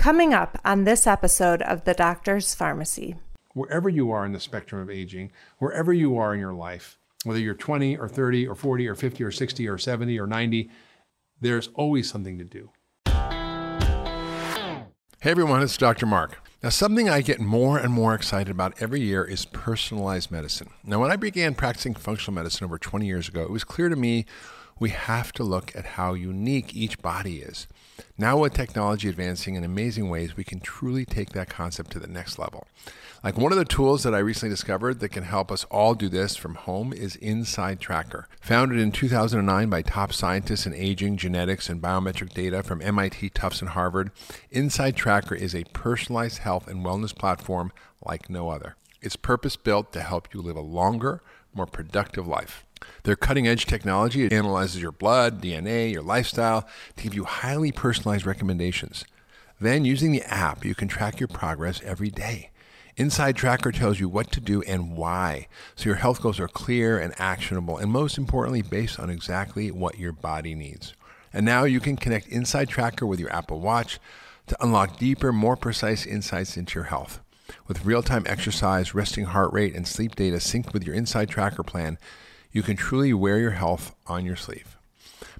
Coming up on this episode of The Doctor's Farmacy. Wherever you are in the spectrum of aging, wherever you are in your life, whether you're 20 or 30 or 40 or 50 or 60 or 70 or 90, there's always something to do. Hey everyone, it's Dr. Mark. Now, something I get more and more excited about every year is personalized medicine. Now, when I began practicing functional medicine over 20 years ago, it was clear to me we have to look at how unique each body is. Now, with technology advancing in amazing ways, we can truly take that concept to the next level. Like one of the tools that I recently discovered that can help us all do this from home is InsideTracker. Founded in 2009 by top scientists in aging, genetics, and biometric data from MIT, Tufts, and Harvard, InsideTracker is a personalized health and wellness platform like no other. It's purpose built to help you live a longer, more productive life. Their cutting edge technology analyzes your blood, DNA, your lifestyle to give you highly personalized recommendations. Then, using the app, you can track your progress every day. InsideTracker tells you what to do and why, so your health goals are clear and actionable, and most importantly, based on exactly what your body needs. And now you can connect InsideTracker with your Apple Watch to unlock deeper, more precise insights into your health. With real time exercise, resting heart rate, and sleep data synced with your InsideTracker plan, you can truly wear your health on your sleeve.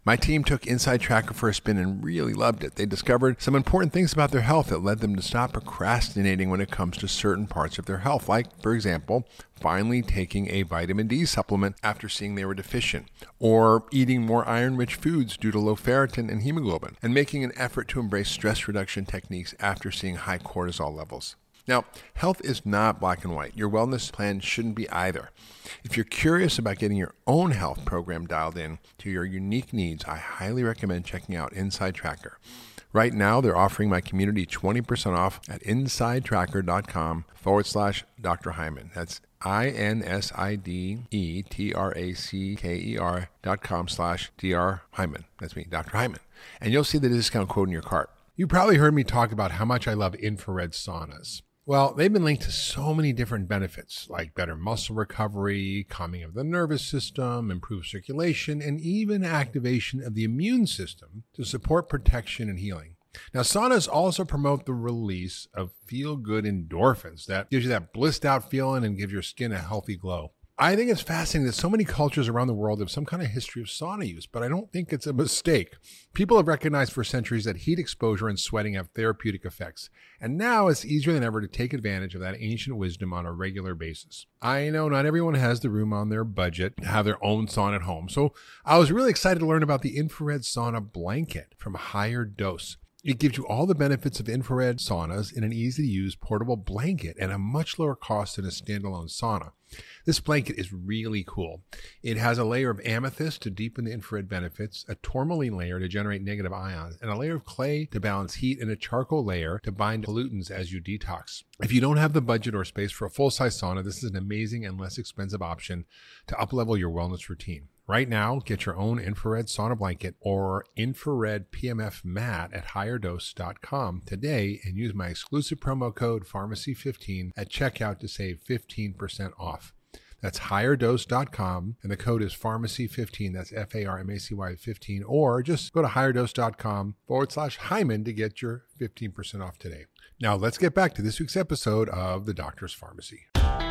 My team took InsideTracker for a spin and really loved it. They discovered some important things about their health that led them to stop procrastinating when it comes to certain parts of their health, like, for example, finally taking a vitamin D supplement after seeing they were deficient, or eating more iron rich foods due to low ferritin and hemoglobin, and making an effort to embrace stress reduction techniques after seeing high cortisol levels. Now, health is not black and white. Your wellness plan shouldn't be either. If you're curious about getting your own health program dialed in to your unique needs, I highly recommend checking out InsideTracker. Right now, they're offering my community 20% off at insidetracker.com forward slash Dr. Hyman. That's I N S I D E T R A C K E R dot com slash Dr. Hyman. That's me, Dr. Hyman. And you'll see the discount code in your cart. You probably heard me talk about how much I love infrared saunas. Well, they've been linked to so many different benefits like better muscle recovery, calming of the nervous system, improved circulation, and even activation of the immune system to support protection and healing. Now, saunas also promote the release of feel good endorphins that gives you that blissed out feeling and gives your skin a healthy glow. I think it's fascinating that so many cultures around the world have some kind of history of sauna use, but I don't think it's a mistake. People have recognized for centuries that heat exposure and sweating have therapeutic effects, and now it's easier than ever to take advantage of that ancient wisdom on a regular basis. I know not everyone has the room on their budget to have their own sauna at home, so I was really excited to learn about the infrared sauna blanket from HigherDOSE. It gives you all the benefits of infrared saunas in an easy to use portable blanket at a much lower cost than a standalone sauna. This blanket is really cool. It has a layer of amethyst to deepen the infrared benefits, a tourmaline layer to generate negative ions, and a layer of clay to balance heat, and a charcoal layer to bind pollutants as you detox. If you don't have the budget or space for a full size sauna, this is an amazing and less expensive option to uplevel your wellness routine. Right now, get your own infrared sauna blanket or infrared PEMF mat at higherdose.com today and use my exclusive promo code FARMACY15 at checkout to save 15% off. That's higherdose.com and the code is FARMACY15. That's F A R M A C Y 15. Or just go to higherdose.com forward slash Hyman to get your 15% off today. Now let's get back to this week's episode of The Doctor's Farmacy.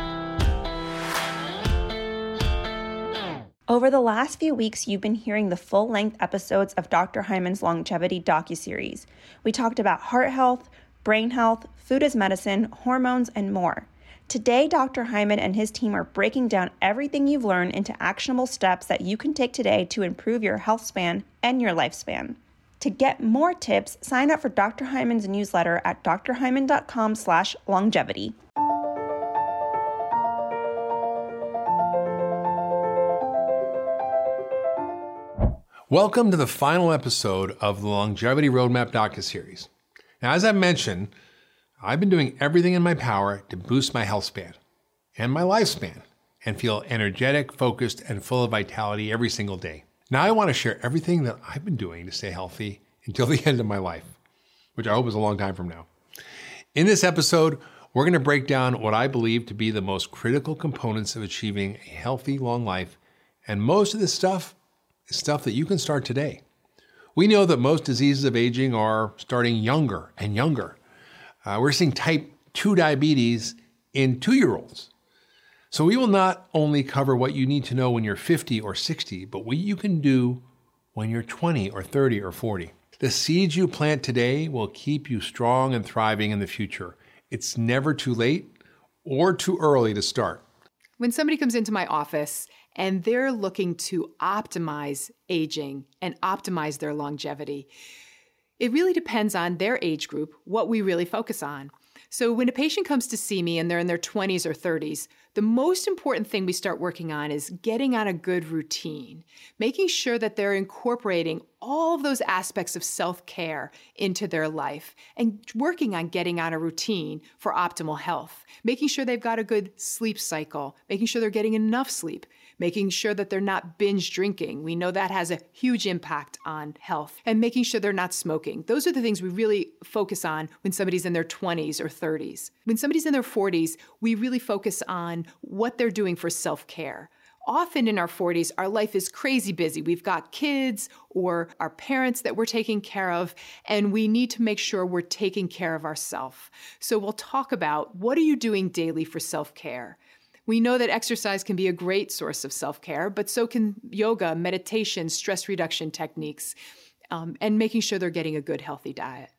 Over the last few weeks, you've been hearing the full length episodes of Dr. Hyman's longevity docuseries. We talked about heart health, brain health, food as medicine, hormones, and more. Today, Dr. Hyman and his team are breaking down everything you've learned into actionable steps that you can take today to improve your health span and your lifespan. To get more tips, sign up for Dr. Hyman's newsletter at drhyman.com Welcome to the final episode of the Longevity Roadmap docu-series. Now, as I mentioned, I've been doing everything in my power to boost my health span and my lifespan and feel energetic, focused, and full of vitality every single day. Now, I want to share everything that I've been doing to stay healthy until the end of my life, which I hope is a long time from now. In this episode, we're going to break down what I believe to be the most critical components of achieving a healthy, long life. And most of this stuff stuff that you can start today. We know that most diseases of aging are starting younger and younger. Uh, we're seeing type 2 diabetes in two year olds. So we will not only cover what you need to know when you're 50 or 60, but what you can do when you're 20 or 30 or 40. The seeds you plant today will keep you strong and thriving in the future. It's never too late or too early to start. When somebody comes into my office and they're looking to optimize aging and optimize their longevity, it really depends on their age group, what we really focus on. So, when a patient comes to see me and they're in their 20s or 30s, the most important thing we start working on is getting on a good routine, making sure that they're incorporating all of those aspects of self care into their life, and working on getting on a routine for optimal health, making sure they've got a good sleep cycle, making sure they're getting enough sleep, making sure that they're not binge drinking. We know that has a huge impact on health, and making sure they're not smoking. Those are the things we really focus on when somebody's in their 20s or 30s. When somebody's in their 40s, we really focus on what they're doing for self care often in our 40s, our life is crazy busy. We've got kids or our parents that we're taking care of, and we need to make sure we're taking care of ourselves. So we'll talk about what are you doing daily for self care? We know that exercise can be a great source of self care, but so can yoga, meditation, stress reduction techniques, um, and making sure they're getting a good, healthy diet.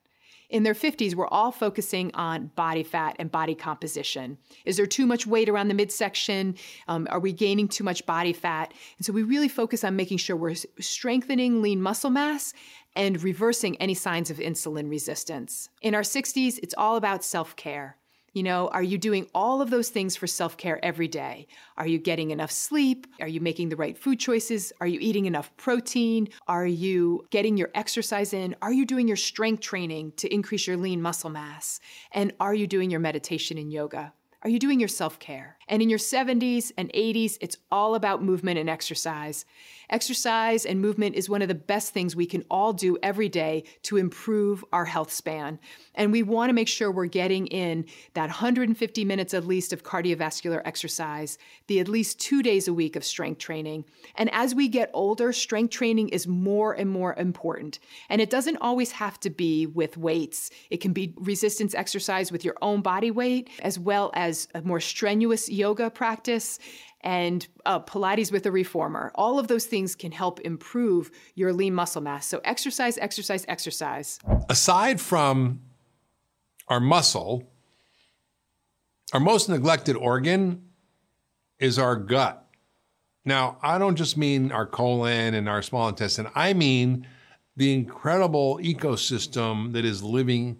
In their 50s, we're all focusing on body fat and body composition. Is there too much weight around the midsection? Um, are we gaining too much body fat? And so we really focus on making sure we're strengthening lean muscle mass and reversing any signs of insulin resistance. In our 60s, it's all about self care. You know, are you doing all of those things for self care every day? Are you getting enough sleep? Are you making the right food choices? Are you eating enough protein? Are you getting your exercise in? Are you doing your strength training to increase your lean muscle mass? And are you doing your meditation and yoga? Are you doing your self care? And in your 70s and 80s, it's all about movement and exercise. Exercise and movement is one of the best things we can all do every day to improve our health span. And we want to make sure we're getting in that 150 minutes at least of cardiovascular exercise, the at least two days a week of strength training. And as we get older, strength training is more and more important. And it doesn't always have to be with weights, it can be resistance exercise with your own body weight, as well as a more strenuous yoga practice and uh, Pilates with a reformer. All of those things can help improve your lean muscle mass. So, exercise, exercise, exercise. Aside from our muscle, our most neglected organ is our gut. Now, I don't just mean our colon and our small intestine, I mean the incredible ecosystem that is living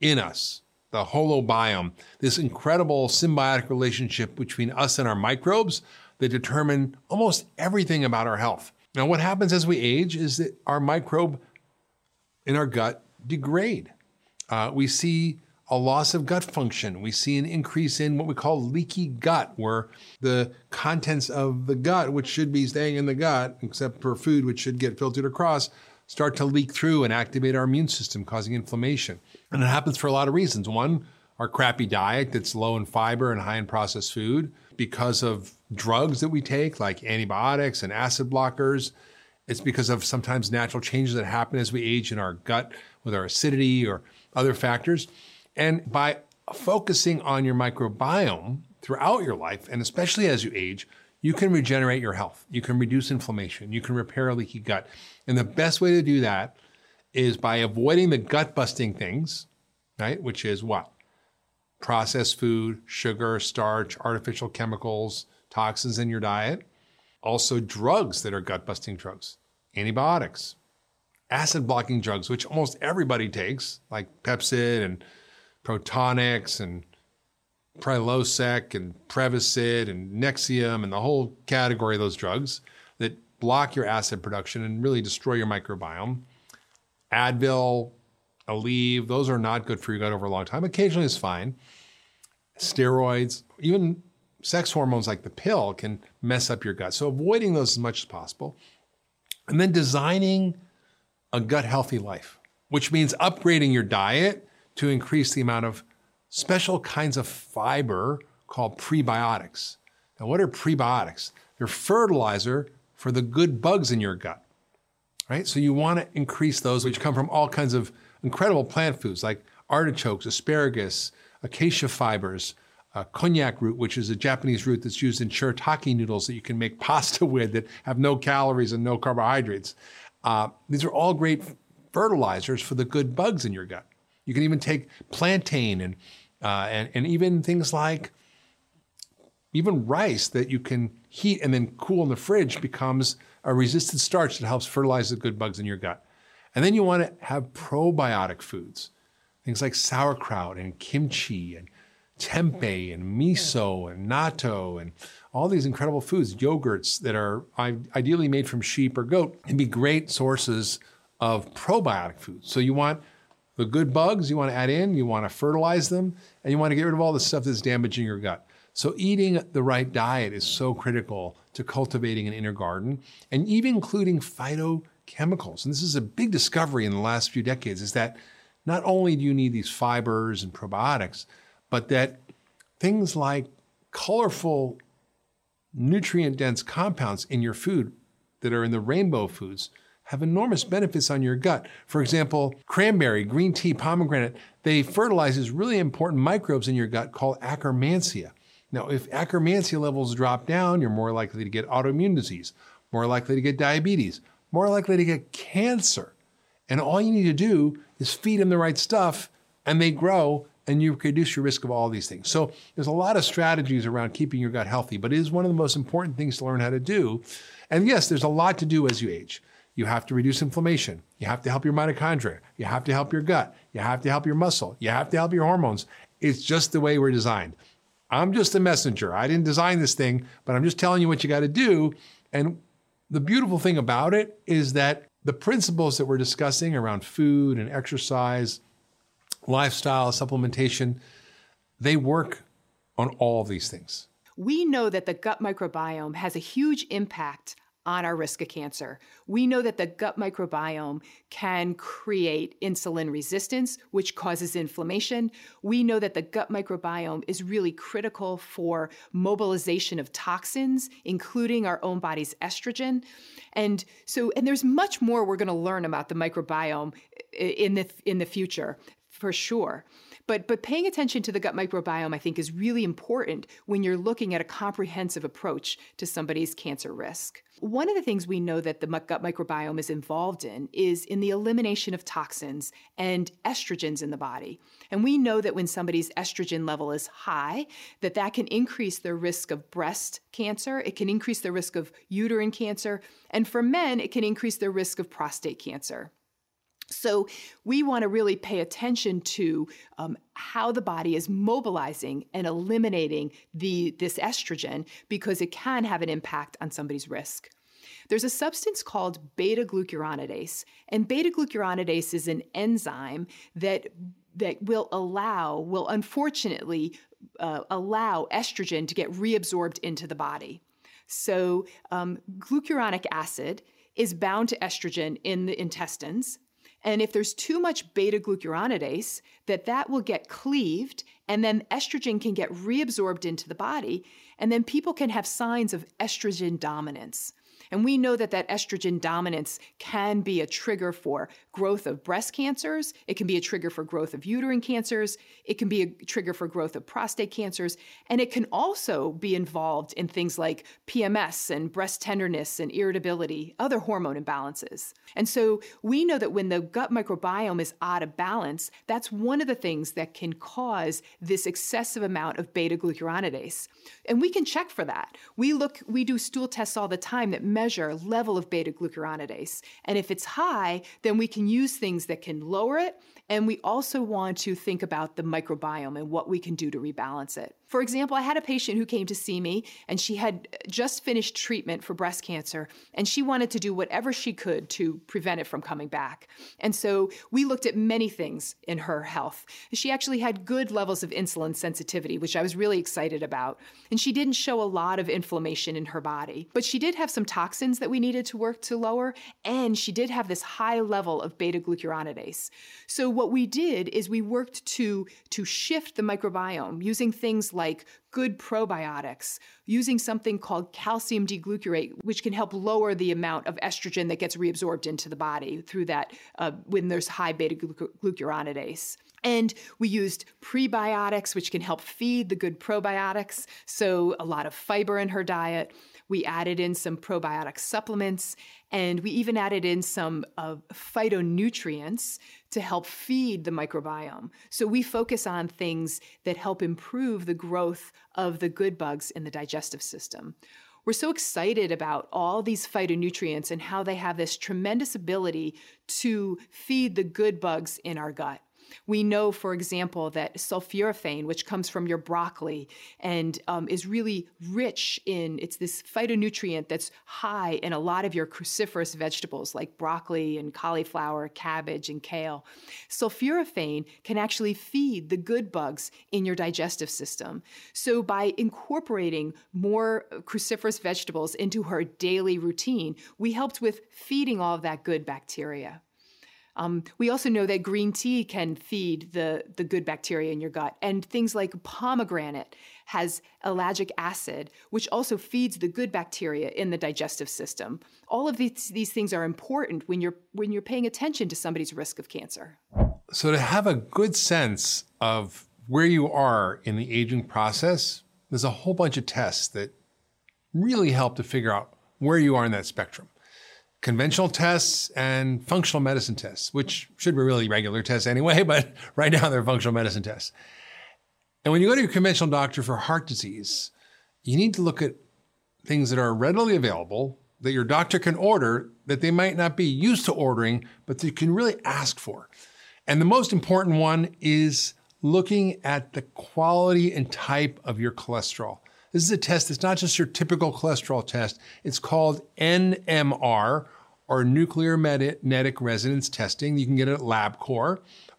in us the holobiome, this incredible symbiotic relationship between us and our microbes that determine almost everything about our health. Now, what happens as we age is that our microbe in our gut degrade. Uh, we see a loss of gut function. We see an increase in what we call leaky gut, where the contents of the gut, which should be staying in the gut, except for food, which should get filtered across, start to leak through and activate our immune system, causing inflammation. And it happens for a lot of reasons. One, our crappy diet that's low in fiber and high in processed food, because of drugs that we take, like antibiotics and acid blockers. It's because of sometimes natural changes that happen as we age in our gut with our acidity or other factors. And by focusing on your microbiome throughout your life, and especially as you age, you can regenerate your health. You can reduce inflammation. You can repair a leaky gut. And the best way to do that is by avoiding the gut busting things, right? Which is what? Processed food, sugar, starch, artificial chemicals, toxins in your diet. Also, drugs that are gut busting drugs, antibiotics, acid blocking drugs, which almost everybody takes, like Pepcid and Protonix and Prilosec and Prevacid and Nexium and the whole category of those drugs that block your acid production and really destroy your microbiome. Advil, Aleve, those are not good for your gut over a long time. Occasionally it's fine. Steroids, even sex hormones like the pill can mess up your gut. So avoiding those as much as possible. And then designing a gut healthy life, which means upgrading your diet to increase the amount of special kinds of fiber called prebiotics. Now, what are prebiotics? They're fertilizer for the good bugs in your gut right? So you want to increase those, which come from all kinds of incredible plant foods like artichokes, asparagus, acacia fibers, uh, konjac root, which is a Japanese root that's used in shirataki noodles that you can make pasta with that have no calories and no carbohydrates. Uh, these are all great fertilizers for the good bugs in your gut. You can even take plantain and, uh, and, and even things like even rice that you can heat and then cool in the fridge becomes a resistant starch that helps fertilize the good bugs in your gut. And then you want to have probiotic foods, things like sauerkraut and kimchi and tempeh and miso and natto and all these incredible foods, yogurts that are ideally made from sheep or goat, can be great sources of probiotic foods. So you want the good bugs you want to add in, you want to fertilize them, and you want to get rid of all the stuff that's damaging your gut. So eating the right diet is so critical to cultivating an inner garden and even including phytochemicals. And this is a big discovery in the last few decades is that not only do you need these fibers and probiotics, but that things like colorful nutrient dense compounds in your food that are in the rainbow foods have enormous benefits on your gut. For example, cranberry, green tea, pomegranate, they fertilize these really important microbes in your gut called Akkermansia. Now, if Akkermansia levels drop down, you're more likely to get autoimmune disease, more likely to get diabetes, more likely to get cancer. And all you need to do is feed them the right stuff and they grow and you reduce your risk of all these things. So there's a lot of strategies around keeping your gut healthy, but it is one of the most important things to learn how to do. And yes, there's a lot to do as you age. You have to reduce inflammation. You have to help your mitochondria. You have to help your gut. You have to help your muscle. You have to help your hormones. It's just the way we're designed. I'm just a messenger. I didn't design this thing, but I'm just telling you what you got to do. And the beautiful thing about it is that the principles that we're discussing around food and exercise, lifestyle, supplementation, they work on all of these things. We know that the gut microbiome has a huge impact on our risk of cancer. We know that the gut microbiome can create insulin resistance, which causes inflammation. We know that the gut microbiome is really critical for mobilization of toxins, including our own body's estrogen. And so, and there's much more we're going to learn about the microbiome in the in the future, for sure. But but paying attention to the gut microbiome, I think, is really important when you're looking at a comprehensive approach to somebody's cancer risk. One of the things we know that the gut microbiome is involved in is in the elimination of toxins and estrogens in the body. And we know that when somebody's estrogen level is high, that that can increase their risk of breast cancer, it can increase the risk of uterine cancer, and for men, it can increase their risk of prostate cancer. So, we want to really pay attention to um, how the body is mobilizing and eliminating the, this estrogen because it can have an impact on somebody's risk. There's a substance called beta glucuronidase, and beta glucuronidase is an enzyme that that will allow, will unfortunately uh, allow estrogen to get reabsorbed into the body. So, um, glucuronic acid is bound to estrogen in the intestines. And if there's too much beta glucuronidase, that that will get cleaved and then estrogen can get reabsorbed into the body and then people can have signs of estrogen dominance. And we know that that estrogen dominance can be a trigger for growth of breast cancers. It can be a trigger for growth of uterine cancers. It can be a trigger for growth of prostate cancers. And it can also be involved in things like PMS and breast tenderness and irritability, other hormone imbalances. And so we know that when the gut microbiome is out of balance, that's one of the things that can cause this excessive amount of beta glucuronidase. And we can check for that. We look, we do stool tests all the time that measure measure level of beta glucuronidase. And if it's high, then we can use things that can lower it. And we also want to think about the microbiome and what we can do to rebalance it. For example, I had a patient who came to see me and she had uh, just finished treatment for breast cancer and she wanted to do whatever she could to prevent it from coming back. And so we looked at many things in her health. She actually had good levels of insulin sensitivity, which I was really excited about. And she didn't show a lot of inflammation in her body, but she did have some toxins that we needed to work to lower. And she did have this high level of beta glucuronidase. So what we did is we worked to, to shift the microbiome using things like like good probiotics, using something called calcium D-glucarate, which can help lower the amount of estrogen that gets reabsorbed into the body through that uh, when there's high beta glucuronidase. And we used prebiotics, which can help feed the good probiotics. So, a lot of fiber in her diet. We added in some probiotic supplements, and we even added in some uh, phytonutrients to help feed the microbiome. So, we focus on things that help improve the growth of the good bugs in the digestive system. We're so excited about all these phytonutrients and how they have this tremendous ability to feed the good bugs in our gut. We know, for example, that sulforaphane, which comes from your broccoli and um, is really rich in, it's this phytonutrient that's high in a lot of your cruciferous vegetables like broccoli and cauliflower, cabbage, and kale. Sulforaphane can actually feed the good bugs in your digestive system. So by incorporating more cruciferous vegetables into her daily routine, we helped with feeding all of that good bacteria. Um, we also know that green tea can feed the, the good bacteria in your gut. And things like pomegranate has ellagic acid, which also feeds the good bacteria in the digestive system. All of these, these things are important when you're, when you're paying attention to somebody's risk of cancer. So, to have a good sense of where you are in the aging process, there's a whole bunch of tests that really help to figure out where you are in that spectrum conventional tests and functional medicine tests, which should be really regular tests anyway, but right now they're functional medicine tests. And when you go to your conventional doctor for heart disease, you need to look at things that are readily available that your doctor can order that they might not be used to ordering, but that you can really ask for. And the most important one is looking at the quality and type of your cholesterol. This is a test that's not just your typical cholesterol test. It's called NMR or nuclear magnetic resonance testing. You can get it at LabCorp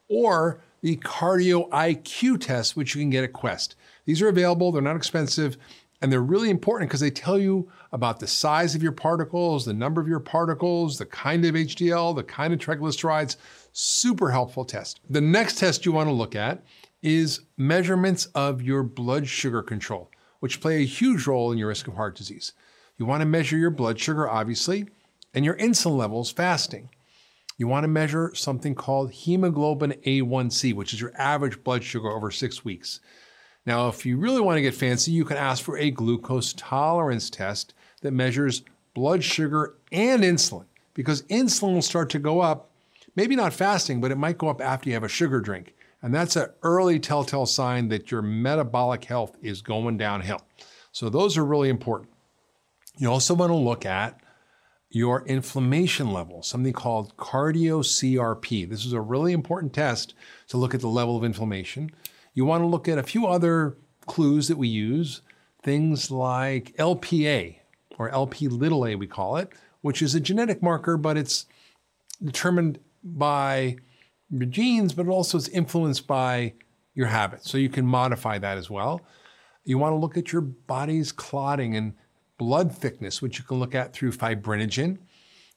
or the cardio IQ test, which you can get at Quest. These are available, they're not expensive, and they're really important because they tell you about the size of your particles, the number of your particles, the kind of HDL, the kind of triglycerides. Super helpful test. The next test you want to look at is measurements of your blood sugar control which play a huge role in your risk of heart disease. You want to measure your blood sugar, obviously, and your insulin levels fasting. You want to measure something called hemoglobin A1C, which is your average blood sugar over six weeks. Now, if you really want to get fancy, you can ask for a glucose tolerance test that measures blood sugar and insulin, because insulin will start to go up, maybe not fasting, but it might go up after you have a sugar drink. And that's an early telltale sign that your metabolic health is going downhill. So those are really important. You also want to look at your inflammation level, something called cardio CRP. This is a really important test to look at the level of inflammation. You want to look at a few other clues that we use, things like LPA or LP little a, we call it, which is a genetic marker, but it's determined by your genes, but also it's influenced by your habits. So you can modify that as well. You want to look at your body's clotting and blood thickness, which you can look at through fibrinogen.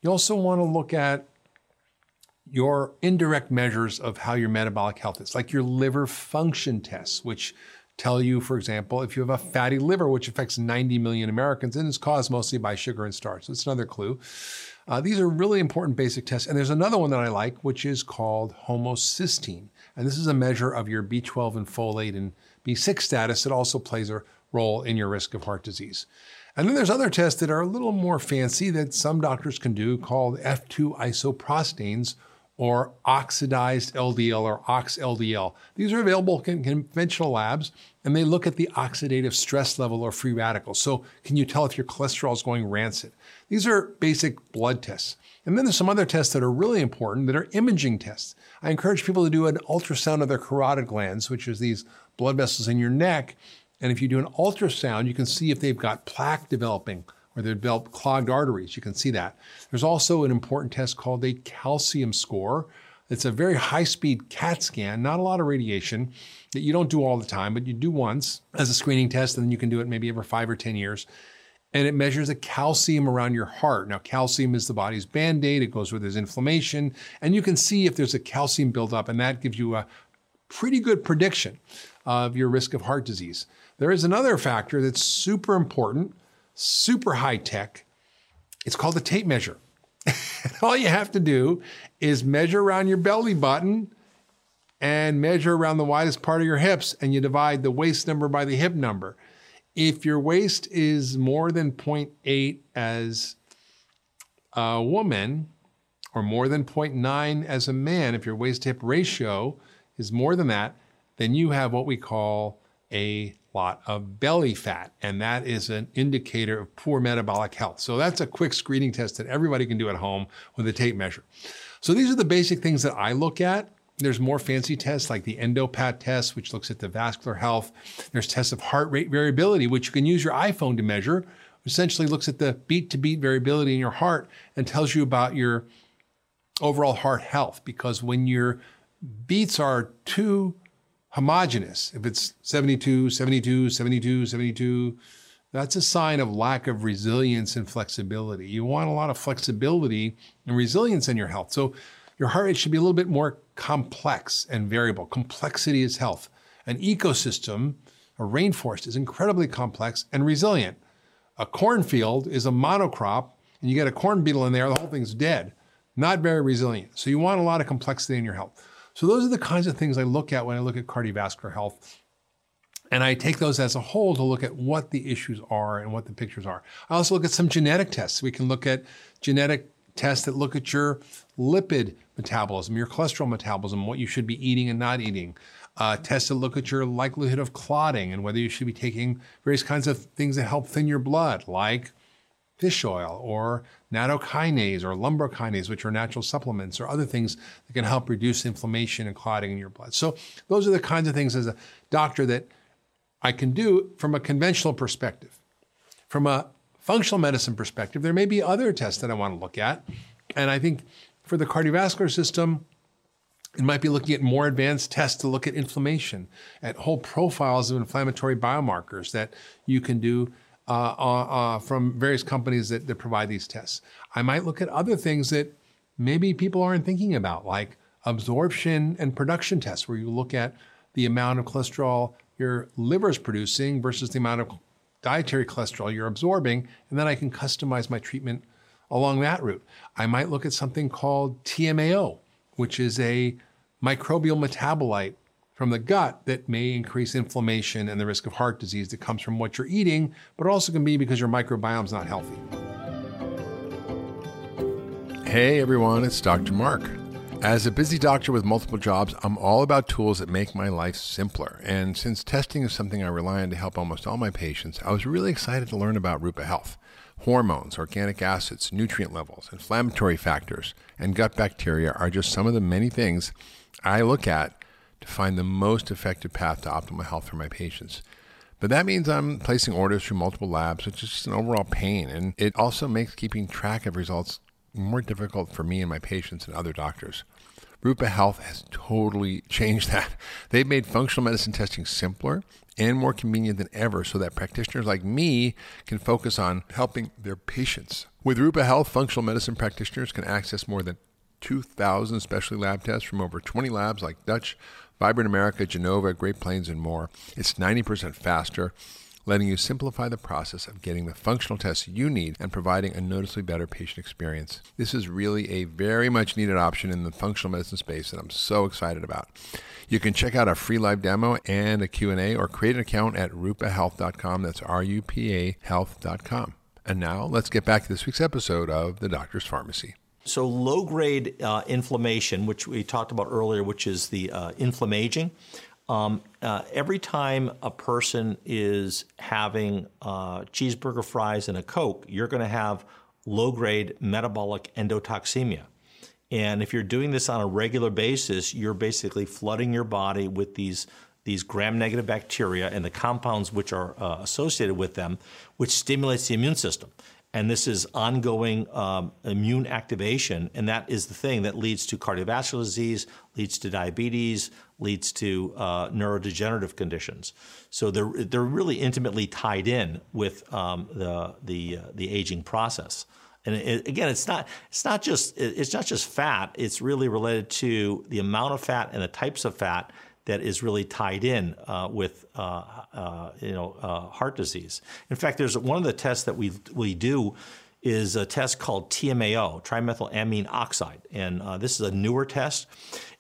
You also want to look at your indirect measures of how your metabolic health is, like your liver function tests, which tell you, for example, if you have a fatty liver, which affects 90 million Americans and is caused mostly by sugar and starch. So that's another clue. Uh, these are really important basic tests. And there's another one that I like, which is called homocysteine. And this is a measure of your B12 and folate and B6 status that also plays a role in your risk of heart disease. And then there's other tests that are a little more fancy that some doctors can do called F2 isoprostanes or oxidized LDL or OXLDL. These are available in conventional labs and they look at the oxidative stress level or free radicals. So, can you tell if your cholesterol is going rancid? These are basic blood tests. And then there's some other tests that are really important that are imaging tests. I encourage people to do an ultrasound of their carotid glands, which is these blood vessels in your neck. And if you do an ultrasound, you can see if they've got plaque developing or they develop clogged arteries. You can see that. There's also an important test called a calcium score. It's a very high speed CAT scan, not a lot of radiation that you don't do all the time, but you do once as a screening test, and then you can do it maybe every five or 10 years. And it measures the calcium around your heart. Now, calcium is the body's band aid, it goes where there's inflammation, and you can see if there's a calcium buildup, and that gives you a pretty good prediction of your risk of heart disease. There is another factor that's super important super high tech. It's called the tape measure. all you have to do is measure around your belly button and measure around the widest part of your hips and you divide the waist number by the hip number. If your waist is more than 0.8 as a woman or more than 0.9 as a man, if your waist hip ratio is more than that, then you have what we call a lot of belly fat, and that is an indicator of poor metabolic health. So that's a quick screening test that everybody can do at home with a tape measure. So these are the basic things that I look at. There's more fancy tests like the EndoPat test, which looks at the vascular health. There's tests of heart rate variability, which you can use your iPhone to measure. Essentially looks at the beat to beat variability in your heart and tells you about your overall heart health. Because when your beats are too homogeneous, if it's 72, 72, 72, 72, that's a sign of lack of resilience and flexibility. You want a lot of flexibility and resilience in your health. So your heart rate should be a little bit more complex and variable. Complexity is health. An ecosystem, a rainforest, is incredibly complex and resilient. A cornfield is a monocrop, and you get a corn beetle in there, the whole thing's dead. Not very resilient. So you want a lot of complexity in your health. So those are the kinds of things I look at when I look at cardiovascular health. And I take those as a whole to look at what the issues are and what the pictures are. I also look at some genetic tests. We can look at genetic tests that look at your lipid metabolism, your cholesterol metabolism, what you should be eating and not eating. Uh, tests that look at your likelihood of clotting and whether you should be taking various kinds of things that help thin your blood, like fish oil or nattokinase or lumbrokinase, which are natural supplements or other things that can help reduce inflammation and clotting in your blood. So those are the kinds of things as a doctor that I can do from a conventional perspective. From a functional medicine perspective, there may be other tests that I want to look at. And I think for the cardiovascular system, it might be looking at more advanced tests to look at inflammation, at whole profiles of inflammatory biomarkers that you can do uh, uh, uh, from various companies that, that provide these tests. I might look at other things that maybe people aren't thinking about, like absorption and production tests, where you look at the amount of cholesterol your liver is producing versus the amount of dietary cholesterol you're absorbing, and then I can customize my treatment along that route. I might look at something called TMAO, which is a microbial metabolite from the gut that may increase inflammation and the risk of heart disease that comes from what you're eating, but also can be because your microbiome is not healthy. Hey everyone, it's Dr. Mark. As a busy doctor with multiple jobs, I'm all about tools that make my life simpler. And since testing is something I rely on to help almost all my patients, I was really excited to learn about Rupa Health. Hormones, organic acids, nutrient levels, inflammatory factors, and gut bacteria are just some of the many things I look at to find the most effective path to optimal health for my patients. But that means I'm placing orders through multiple labs, which is just an overall pain. And it also makes keeping track of results more difficult for me and my patients and other doctors. Rupa Health has totally changed that. They've made functional medicine testing simpler and more convenient than ever so that practitioners like me can focus on helping their patients. With Rupa Health, functional medicine practitioners can access more than 2,000 specialty lab tests from over 20 labs like Dutch, Vibrant America, Genova, Great Plains, and more. It's 90% faster letting you simplify the process of getting the functional tests you need and providing a noticeably better patient experience. This is really a very much needed option in the functional medicine space that I'm so excited about. You can check out a free live demo and a Q&A or create an account at rupahealth.com. That's R-U-P-A health.com. And now let's get back to this week's episode of The Doctor's Farmacy. So, low grade uh, inflammation, which we talked about earlier, which is the uh, inflammaging, um, uh, every time a person is having uh, cheeseburger fries and a Coke, you're going to have low grade metabolic endotoxemia. And if you're doing this on a regular basis, you're basically flooding your body with these these gram-negative bacteria and the compounds which are uh, associated with them, which stimulates the immune system and this is ongoing um, immune activation, and that is the thing that leads to cardiovascular disease, leads to diabetes, leads to uh, neurodegenerative conditions. So they're they're really intimately tied in with um, the the uh, the aging process. And it, again, it's not it's not just it's not just fat. It's really related to the amount of fat and the types of fat that is really tied in uh, with uh, uh, you know uh, heart disease. In fact, there's one of the tests that we we do is a test called TMAO, trimethylamine oxide, and uh, this is a newer test.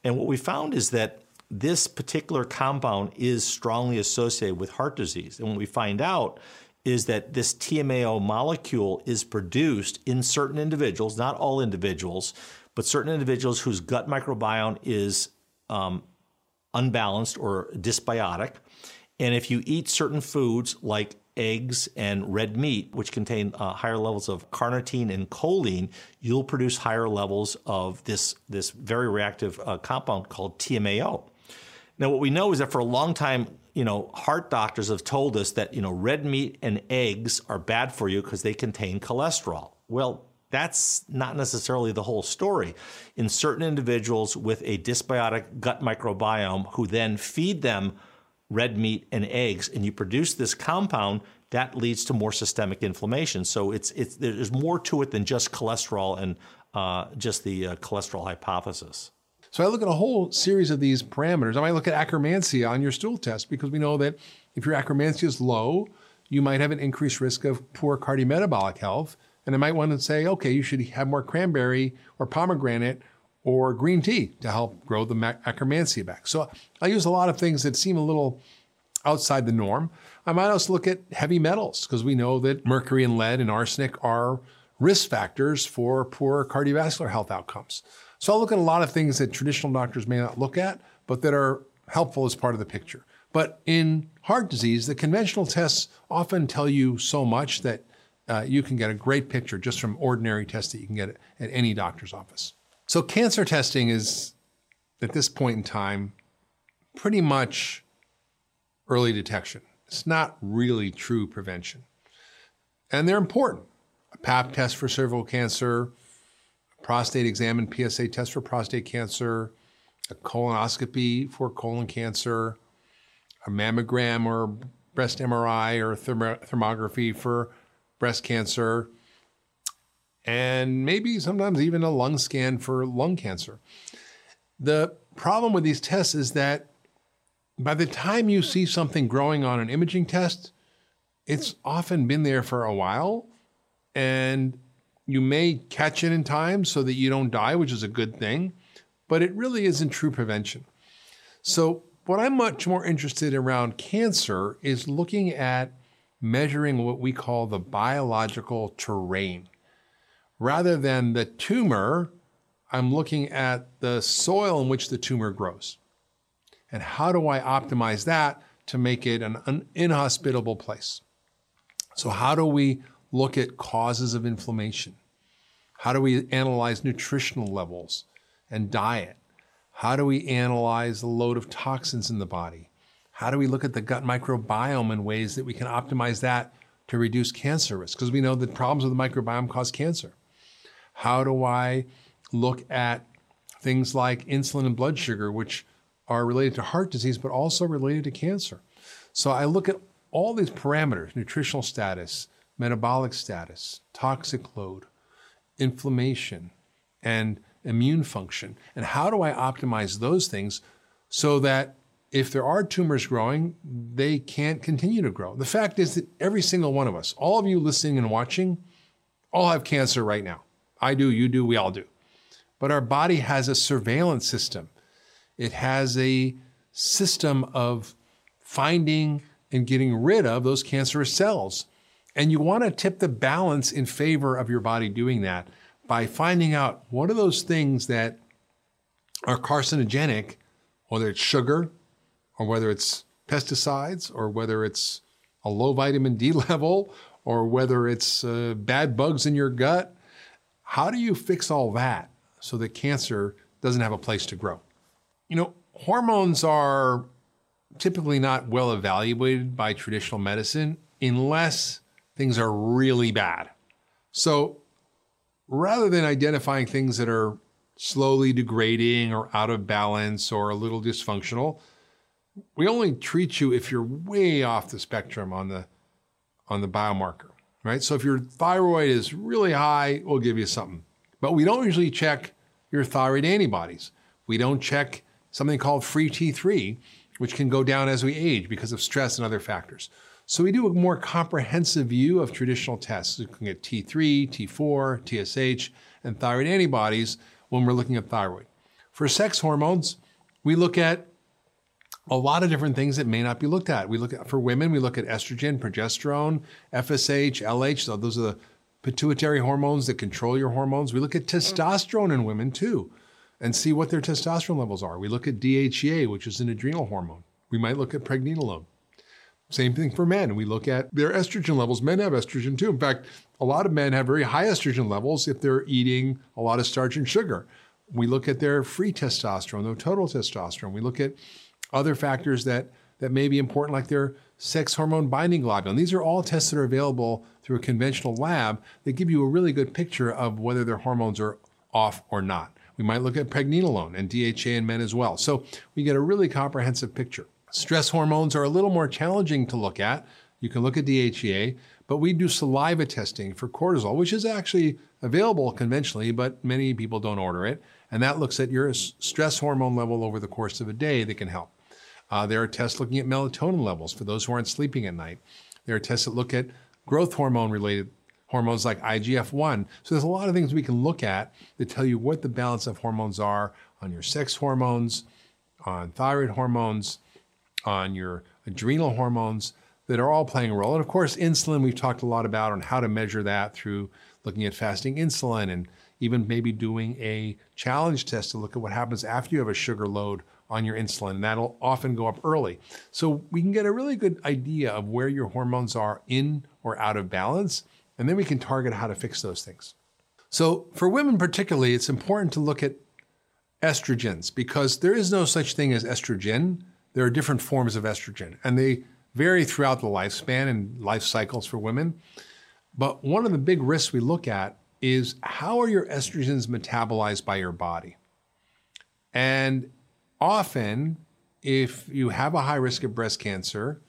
And what we found is that this particular compound is strongly associated with heart disease. And what we find out is that this TMAO molecule is produced in certain individuals, not all individuals, but certain individuals whose gut microbiome is um, unbalanced or dysbiotic. And if you eat certain foods like eggs and red meat, which contain uh, higher levels of carnitine and choline, you'll produce higher levels of this, this very reactive uh, compound called TMAO. Now, what we know is that for a long time, you know, heart doctors have told us that, you know, red meat and eggs are bad for you because they contain cholesterol. Well, that's not necessarily the whole story. In certain individuals with a dysbiotic gut microbiome who then feed them red meat and eggs, and you produce this compound, that leads to more systemic inflammation. So it's it's there's more to it than just cholesterol and uh, just the uh, cholesterol hypothesis. So I look at a whole series of these parameters. I might look at akkermansia on your stool test because we know that if your akkermansia is low, you might have an increased risk of poor cardiometabolic health. And I might want to say, okay, you should have more cranberry or pomegranate or green tea to help grow the akkermansia back. So I use a lot of things that seem a little outside the norm. I might also look at heavy metals because we know that mercury and lead and arsenic are risk factors for poor cardiovascular health outcomes. So I'll look at a lot of things that traditional doctors may not look at, but that are helpful as part of the picture. But in heart disease, the conventional tests often tell you so much that uh, you can get a great picture just from ordinary tests that you can get at any doctor's office. So, cancer testing is, at this point in time, pretty much early detection. It's not really true prevention. And they're important. A pap test for cervical cancer, prostate exam and PSA test for prostate cancer, a colonoscopy for colon cancer, a mammogram or breast MRI or therm- thermography for breast cancer, and maybe sometimes even a lung scan for lung cancer. The problem with these tests is that by the time you see something growing on an imaging test, it's often been there for a while and you may catch it in time so that you don't die, which is a good thing, but it really isn't true prevention. So, what I'm much more interested in around cancer is looking at measuring what we call the biological terrain. Rather than the tumor, I'm looking at the soil in which the tumor grows. And how do I optimize that to make it an, inhospitable place? So, how do we look at causes of inflammation? How do we analyze nutritional levels and diet? How do we analyze the load of toxins in the body? How do we look at the gut microbiome in ways that we can optimize that to reduce cancer risk? Because we know that problems with the microbiome cause cancer. How do I look at things like insulin and blood sugar, which are related to heart disease, but also related to cancer? So I look at all these parameters nutritional status, metabolic status, toxic load, inflammation, and immune function. And how do I optimize those things so that if there are tumors growing, they can't continue to grow? The fact is that every single one of us, all of you listening and watching, all have cancer right now. I do, you do, we all do. But our body has a surveillance system. It has a system of finding and getting rid of those cancerous cells. And you want to tip the balance in favor of your body doing that by finding out what are those things that are carcinogenic, whether it's sugar or whether it's pesticides or whether it's a low vitamin D level or whether it's uh, bad bugs in your gut how do you fix all that so that cancer doesn't have a place to grow? You know, hormones are typically not well evaluated by traditional medicine unless things are really bad. So rather than identifying things that are slowly degrading or out of balance or a little dysfunctional, we only treat you if you're way off the spectrum on the on the biomarker right? So if your thyroid is really high, we'll give you something. But we don't usually check your thyroid antibodies. We don't check something called free T3, which can go down as we age because of stress and other factors. So we do a more comprehensive view of traditional tests, looking at T3, T4, TSH, and thyroid antibodies when we're looking at thyroid. For sex hormones, we look at a lot of different things that may not be looked at. We look at for women, we look at estrogen, progesterone, FSH, LH. So those are the pituitary hormones that control your hormones. We look at mm. testosterone in women too and see what their testosterone levels are. We look at DHEA, which is an adrenal hormone. We might look at pregnenolone. Same thing for men. We look at their estrogen levels. Men have estrogen too. In fact, a lot of men have very high estrogen levels if they're eating a lot of starch and sugar. We look at their free testosterone, their total testosterone. We look at other factors that, that may be important, like their sex hormone binding globulin. These are all tests that are available through a conventional lab that give you a really good picture of whether their hormones are off or not. We might look at pregnenolone and DHA in men as well. So we get a really comprehensive picture. Stress hormones are a little more challenging to look at. You can look at DHEA, but we do saliva testing for cortisol, which is actually available conventionally, but many people don't order it. And that looks at your stress hormone level over the course of a day that can help. Uh, there are tests looking at melatonin levels for those who aren't sleeping at night. There are tests that look at growth hormone related hormones like IGF 1. So there's a lot of things we can look at that tell you what the balance of hormones are on your sex hormones, on thyroid hormones, on your adrenal hormones that are all playing a role. And of course, insulin, we've talked a lot about on how to measure that through looking at fasting insulin and even maybe doing a challenge test to look at what happens after you have a sugar load on your insulin. And that'll often go up early. So we can get a really good idea of where your hormones are in or out of balance. And then we can target how to fix those things. So for women particularly, it's important to look at estrogens because there is no such thing as estrogen. There are different forms of estrogen, and they vary throughout the lifespan and life cycles for women. But one of the big risks we look at is how are your estrogens metabolized by your body? And often, if you have a high risk of breast cancer,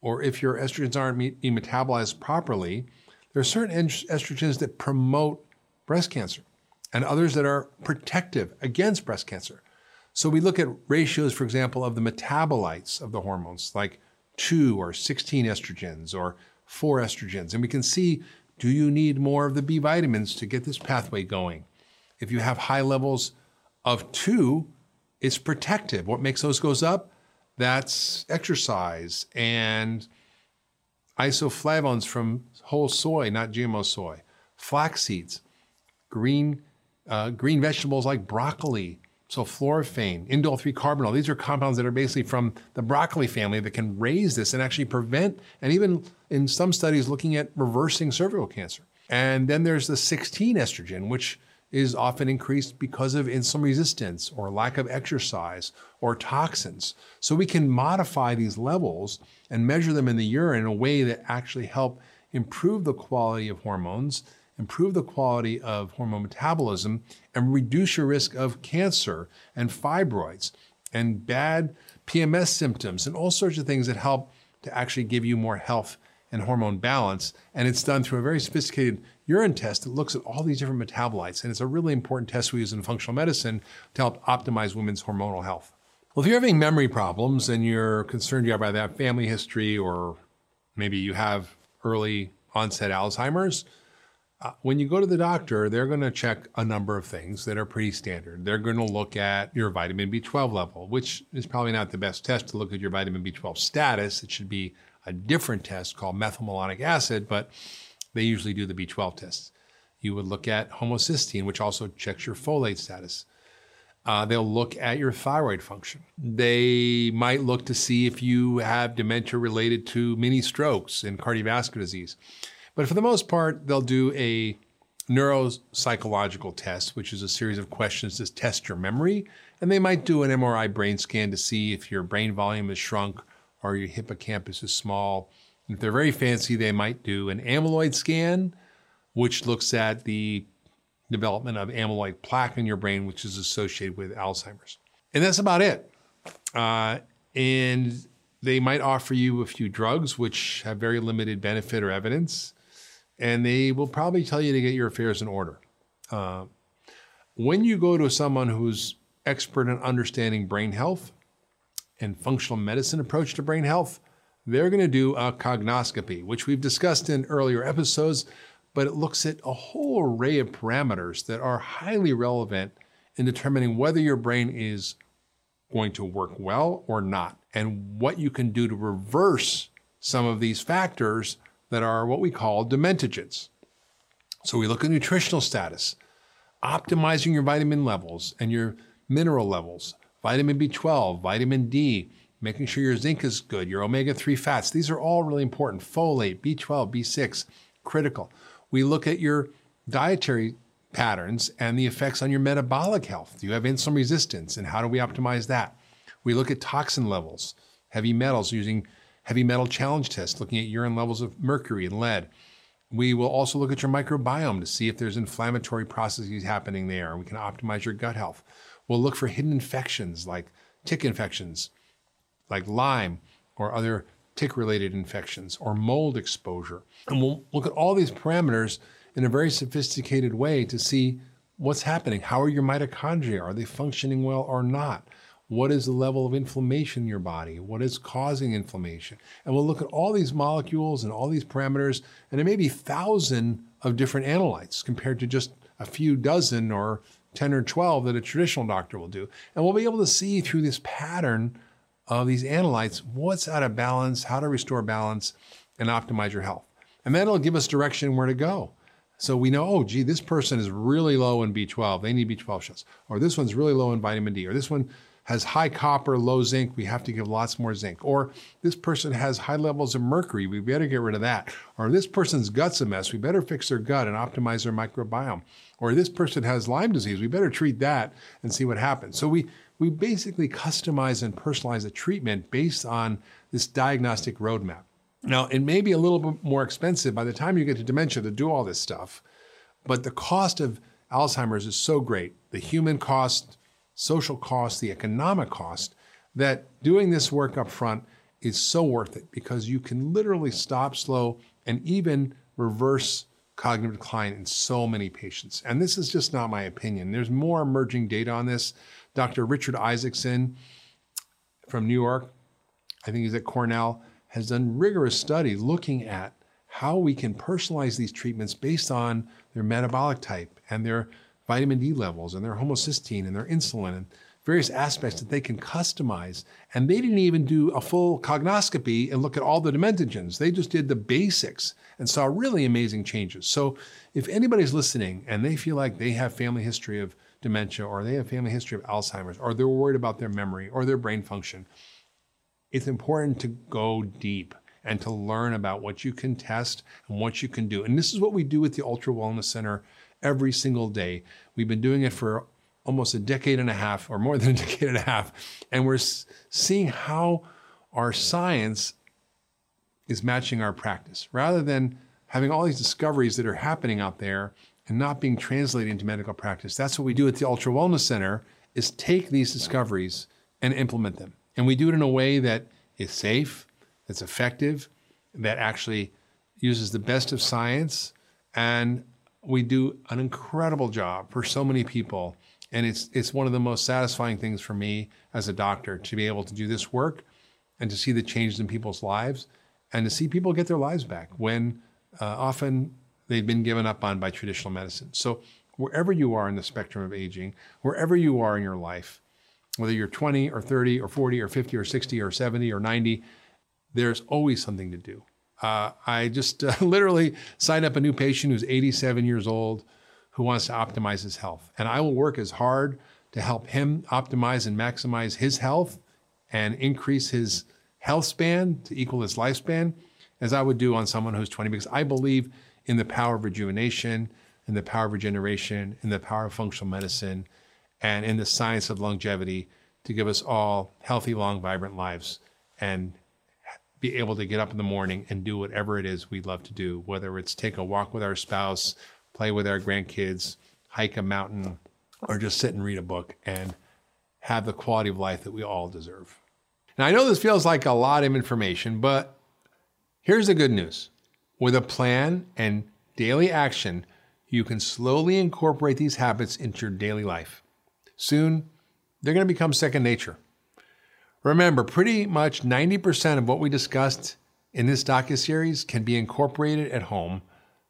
or if your estrogens aren't being metabolized properly, there are certain estrogens that promote breast cancer and others that are protective against breast cancer. So we look at ratios, for example, of the metabolites of the hormones, like 2 or 16 estrogens or 4 estrogens. And we can see do you need more of the B vitamins to get this pathway going? If you have high levels of 2, it's protective. What makes those goes up? That's exercise and isoflavones from whole soy, not GMO soy, flax seeds, green, uh, green vegetables like broccoli, sulforaphane, indole 3 carbinol. These are compounds that are basically from the broccoli family that can raise this and actually prevent, and even in some studies looking at reversing cervical cancer. And then there's the 16 estrogen, which is often increased because of insulin resistance or lack of exercise or toxins. So we can modify these levels and measure them in the urine in a way that actually help improve the quality of hormones, improve the quality of hormone metabolism, and reduce your risk of cancer and fibroids and bad PMS symptoms and all sorts of things that help to actually give you more health and hormone balance. And it's done through a very sophisticated urine test that looks at all these different metabolites. And it's a really important test we use in functional medicine to help optimize women's hormonal health. Well, if you're having memory problems and you're concerned you have either family history or maybe you have early onset Alzheimer's, uh, when you go to the doctor, they're going to check a number of things that are pretty standard. They're going to look at your vitamin B12 level, which is probably not the best test to look at your vitamin B12 status. It should be a different test called methylmalonic acid, but they usually do the B12 tests. You would look at homocysteine, which also checks your folate status. Uh, they'll look at your thyroid function. They might look to see if you have dementia related to mini strokes and cardiovascular disease. But for the most part, they'll do a neuropsychological test, which is a series of questions to test your memory. And they might do an MRI brain scan to see if your brain volume is shrunk or your hippocampus is small. If they're very fancy, they might do an amyloid scan, which looks at the development of amyloid plaque in your brain, which is associated with Alzheimer's. And that's about it. Uh, and they might offer you a few drugs, which have very limited benefit or evidence and they will probably tell you to get your affairs in order. Uh, when you go to someone who's expert in understanding brain health and functional medicine approach to brain health, they're going to do a cognoscopy, which we've discussed in earlier episodes, but it looks at a whole array of parameters that are highly relevant in determining whether your brain is going to work well or not, and what you can do to reverse some of these factors that are what we call dementigens. So we look at nutritional status, optimizing your vitamin levels and your mineral levels, vitamin B12, vitamin D, making sure your zinc is good, your omega 3 fats. These are all really important. Folate, B12, B6, critical. We look at your dietary patterns and the effects on your metabolic health. Do you have insulin resistance and how do we optimize that? We look at toxin levels, heavy metals using heavy metal challenge tests, looking at urine levels of mercury and lead. We will also look at your microbiome to see if there's inflammatory processes happening there, we can optimize your gut health. We'll look for hidden infections like tick infections, like Lyme or other tick related infections or mold exposure. And we'll look at all these parameters in a very sophisticated way to see what's happening. How are your mitochondria? Are they functioning well or not? What is the level of inflammation in your body? What is causing inflammation? And we'll look at all these molecules and all these parameters, and there may be thousand of different analytes compared to just a few dozen or 10 or 12 that a traditional doctor will do. And we'll be able to see through this pattern of these analytes what's out of balance, how to restore balance, and optimize your health. And then it'll give us direction where to go. So we know, oh, gee, this person is really low in B12. They need B12 shots. Or this one's really low in vitamin D. Or this one has high copper, low zinc, we have to give lots more zinc. Or this person has high levels of mercury, we better get rid of that. Or this person's gut's a mess, we better fix their gut and optimize their microbiome. Or this person has Lyme disease, we better treat that and see what happens. So we we basically customize and personalize the treatment based on this diagnostic roadmap. Now, it may be a little bit more expensive by the time you get to dementia to do all this stuff, but the cost of Alzheimer's is so great. The human cost, social cost, the economic cost, that doing this work up front is so worth it because you can literally stop, slow, and even reverse cognitive decline in so many patients. And this is just not my opinion. There's more emerging data on this. Dr. Richard Isaacson from New York, I think he's at Cornell, has done rigorous study looking at how we can personalize these treatments based on their metabolic type and their vitamin D levels and their homocysteine and their insulin and various aspects that they can customize. And they didn't even do a full cognoscopy and look at all the dementigens. They just did the basics and saw really amazing changes. So if anybody's listening and they feel like they have family history of dementia or they have a family history of Alzheimer's or they're worried about their memory or their brain function, it's important to go deep and to learn about what you can test and what you can do. And this is what we do at the Ultra Wellness Center every single day. We've been doing it for almost a decade and a half, or more than a decade and a half, and we're seeing how our science is matching our practice rather than having all these discoveries that are happening out there and not being translated into medical practice. That's what we do at the Ultra Wellness Center is take these discoveries and implement them. And we do it in a way that is safe, that's effective, that actually uses the best of science and we do an incredible job for so many people. And it's, it's one of the most satisfying things for me as a doctor to be able to do this work and to see the changes in people's lives and to see people get their lives back when uh, often they've been given up on by traditional medicine. So, wherever you are in the spectrum of aging, wherever you are in your life, whether you're 20 or 30 or 40 or 50 or 60 or 70 or 90, there's always something to do. Uh, I just uh, literally signed up a new patient who's 87 years old who wants to optimize his health. And I will work as hard to help him optimize and maximize his health and increase his health span to equal his lifespan as I would do on someone who's 20, because I believe in the power of rejuvenation, in the power of regeneration, in the power of functional medicine, and in the science of longevity to give us all healthy, long, vibrant lives and be able to get up in the morning and do whatever it is we love to do, whether it's take a walk with our spouse, play with our grandkids, hike a mountain, or just sit and read a book and have the quality of life that we all deserve. Now, I know this feels like a lot of information, but here's the good news. With a plan and daily action, you can slowly incorporate these habits into your daily life. Soon, they're going to become second nature. Remember, pretty much 90% of what we discussed in this docu-series can be incorporated at home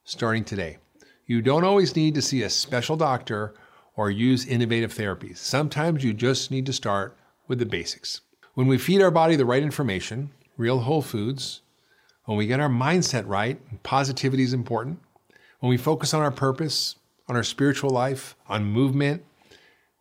starting today. You don't always need to see a special doctor or use innovative therapies. Sometimes you just need to start with the basics. When we feed our body the right information, real whole foods, when we get our mindset right, positivity is important, when we focus on our purpose, on our spiritual life, on movement,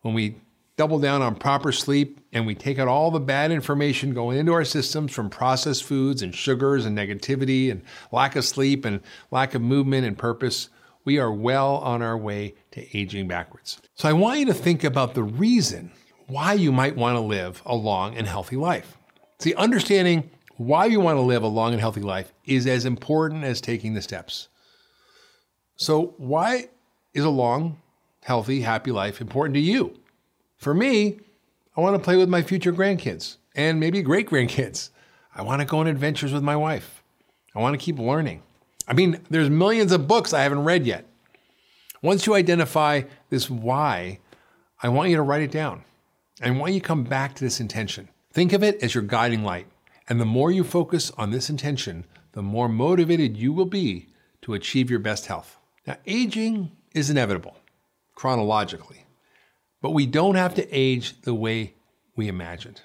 when we double down on proper sleep and we take out all the bad information going into our systems from processed foods and sugars and negativity and lack of sleep and lack of movement and purpose, we are well on our way to aging backwards. So I want you to think about the reason why you might want to live a long and healthy life. See, understanding why you want to live a long and healthy life is as important as taking the steps. So, why is a long, healthy, happy life important to you? For me, I want to play with my future grandkids and maybe great grandkids. I want to go on adventures with my wife. I want to keep learning. I mean, there's millions of books I haven't read yet. Once you identify this why, I want you to write it down. I want you to come back to this intention. Think of it as your guiding light. And the more you focus on this intention, the more motivated you will be to achieve your best health. Now, aging is inevitable chronologically, but we don't have to age the way we imagined.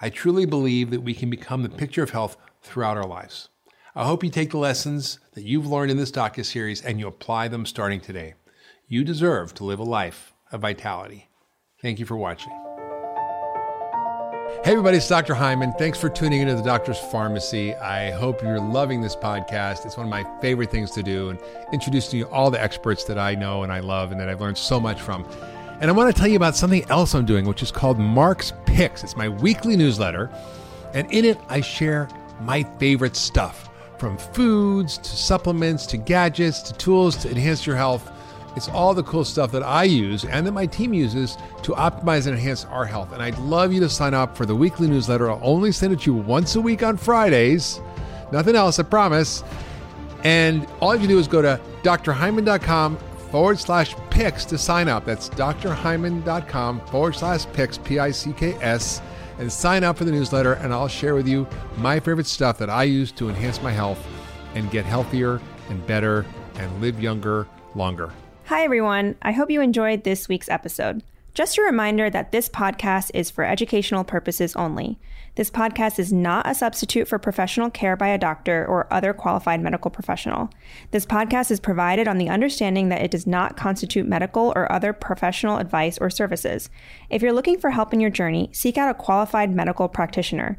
I truly believe that we can become the picture of health throughout our lives. I hope you take the lessons that you've learned in this docu-series and you apply them starting today. You deserve to live a life of vitality. Thank you for watching. Hey, everybody, it's Dr. Hyman. Thanks for tuning into the Doctor's Farmacy. I hope you're loving this podcast. It's one of my favorite things to do and introducing you all the experts that I know and I love and that I've learned so much from. And I want to tell you about something else I'm doing, which is called Mark's Picks. It's my weekly newsletter. And in it, I share my favorite stuff from foods to supplements to gadgets to tools to enhance your health. It's all the cool stuff that I use and that my team uses to optimize and enhance our health. And I'd love you to sign up for the weekly newsletter. I'll only send it to you once a week on Fridays. Nothing else, I promise. And all you do is go to drhyman.com forward slash picks to sign up. That's drhyman.com forward slash picks, P I C K S and sign up for the newsletter, and I'll share with you my favorite stuff that I use to enhance my health and get healthier and better and live younger longer. Hi, everyone. I hope you enjoyed this week's episode. Just a reminder that this podcast is for educational purposes only. This podcast is not a substitute for professional care by a doctor or other qualified medical professional. This podcast is provided on the understanding that it does not constitute medical or other professional advice or services. If you're looking for help in your journey, seek out a qualified medical practitioner.